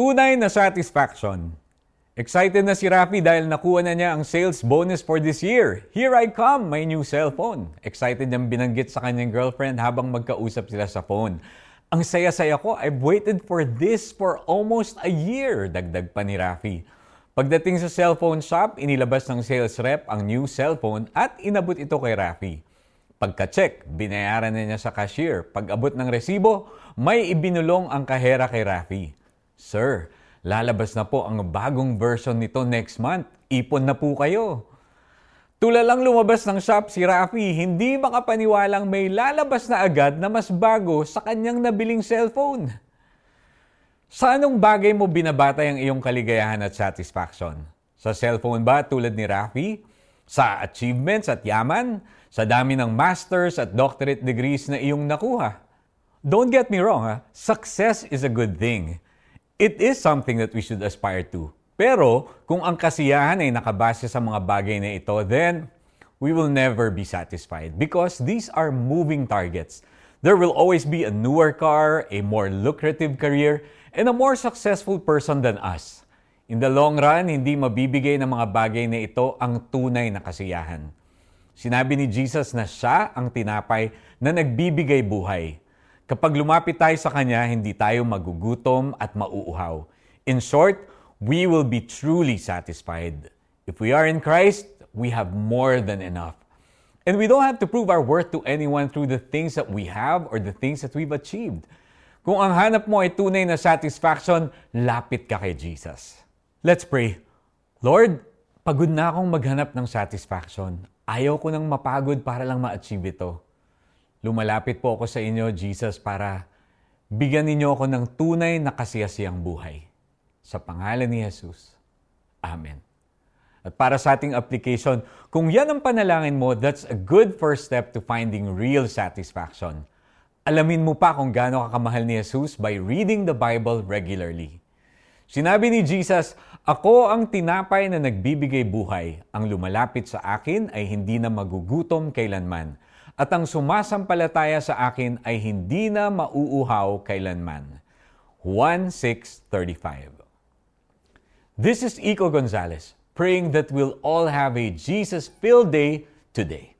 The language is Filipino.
Tunay na satisfaction. Excited na si Rafi dahil nakuha na niya ang sales bonus for this year. Here I come, my new cellphone. Excited niyang binanggit sa kanyang girlfriend habang magkausap sila sa phone. Ang saya-saya ko, I've waited for this for almost a year, dagdag pa ni Rafi. Pagdating sa cellphone shop, inilabas ng sales rep ang new cellphone at inabot ito kay Rafi. Pagka-check, binayaran na niya sa cashier. Pag-abot ng resibo, may ibinulong ang kahera kay Rafi. Sir, Lalabas na po ang bagong version nito next month. Ipon na po kayo. Tulalang lumabas ng shop si Rafi, hindi makapaniwalang may lalabas na agad na mas bago sa kanyang nabiling cellphone. Sa anong bagay mo binabatay ang iyong kaligayahan at satisfaction? Sa cellphone ba tulad ni Rafi? Sa achievements at yaman? Sa dami ng masters at doctorate degrees na iyong nakuha? Don't get me wrong, ha? success is a good thing. It is something that we should aspire to. Pero kung ang kasiyahan ay nakabase sa mga bagay na ito, then we will never be satisfied because these are moving targets. There will always be a newer car, a more lucrative career, and a more successful person than us. In the long run, hindi mabibigay ng mga bagay na ito ang tunay na kasiyahan. Sinabi ni Jesus na siya ang tinapay na nagbibigay buhay. Kapag lumapit tayo sa Kanya, hindi tayo magugutom at mauuhaw. In short, we will be truly satisfied. If we are in Christ, we have more than enough. And we don't have to prove our worth to anyone through the things that we have or the things that we've achieved. Kung ang hanap mo ay tunay na satisfaction, lapit ka kay Jesus. Let's pray. Lord, pagod na akong maghanap ng satisfaction. Ayaw ko nang mapagod para lang ma-achieve ito. Lumalapit po ako sa inyo, Jesus, para bigyan ninyo ako ng tunay na kasiyasiyang buhay. Sa pangalan ni Jesus. Amen. At para sa ating application, kung yan ang panalangin mo, that's a good first step to finding real satisfaction. Alamin mo pa kung gaano kakamahal ni Jesus by reading the Bible regularly. Sinabi ni Jesus, Ako ang tinapay na nagbibigay buhay. Ang lumalapit sa akin ay hindi na magugutom kailanman at ang sumasampalataya sa akin ay hindi na mauuhaw kailanman. Juan 6.35 This is Iko Gonzalez, praying that we'll all have a Jesus-filled day today.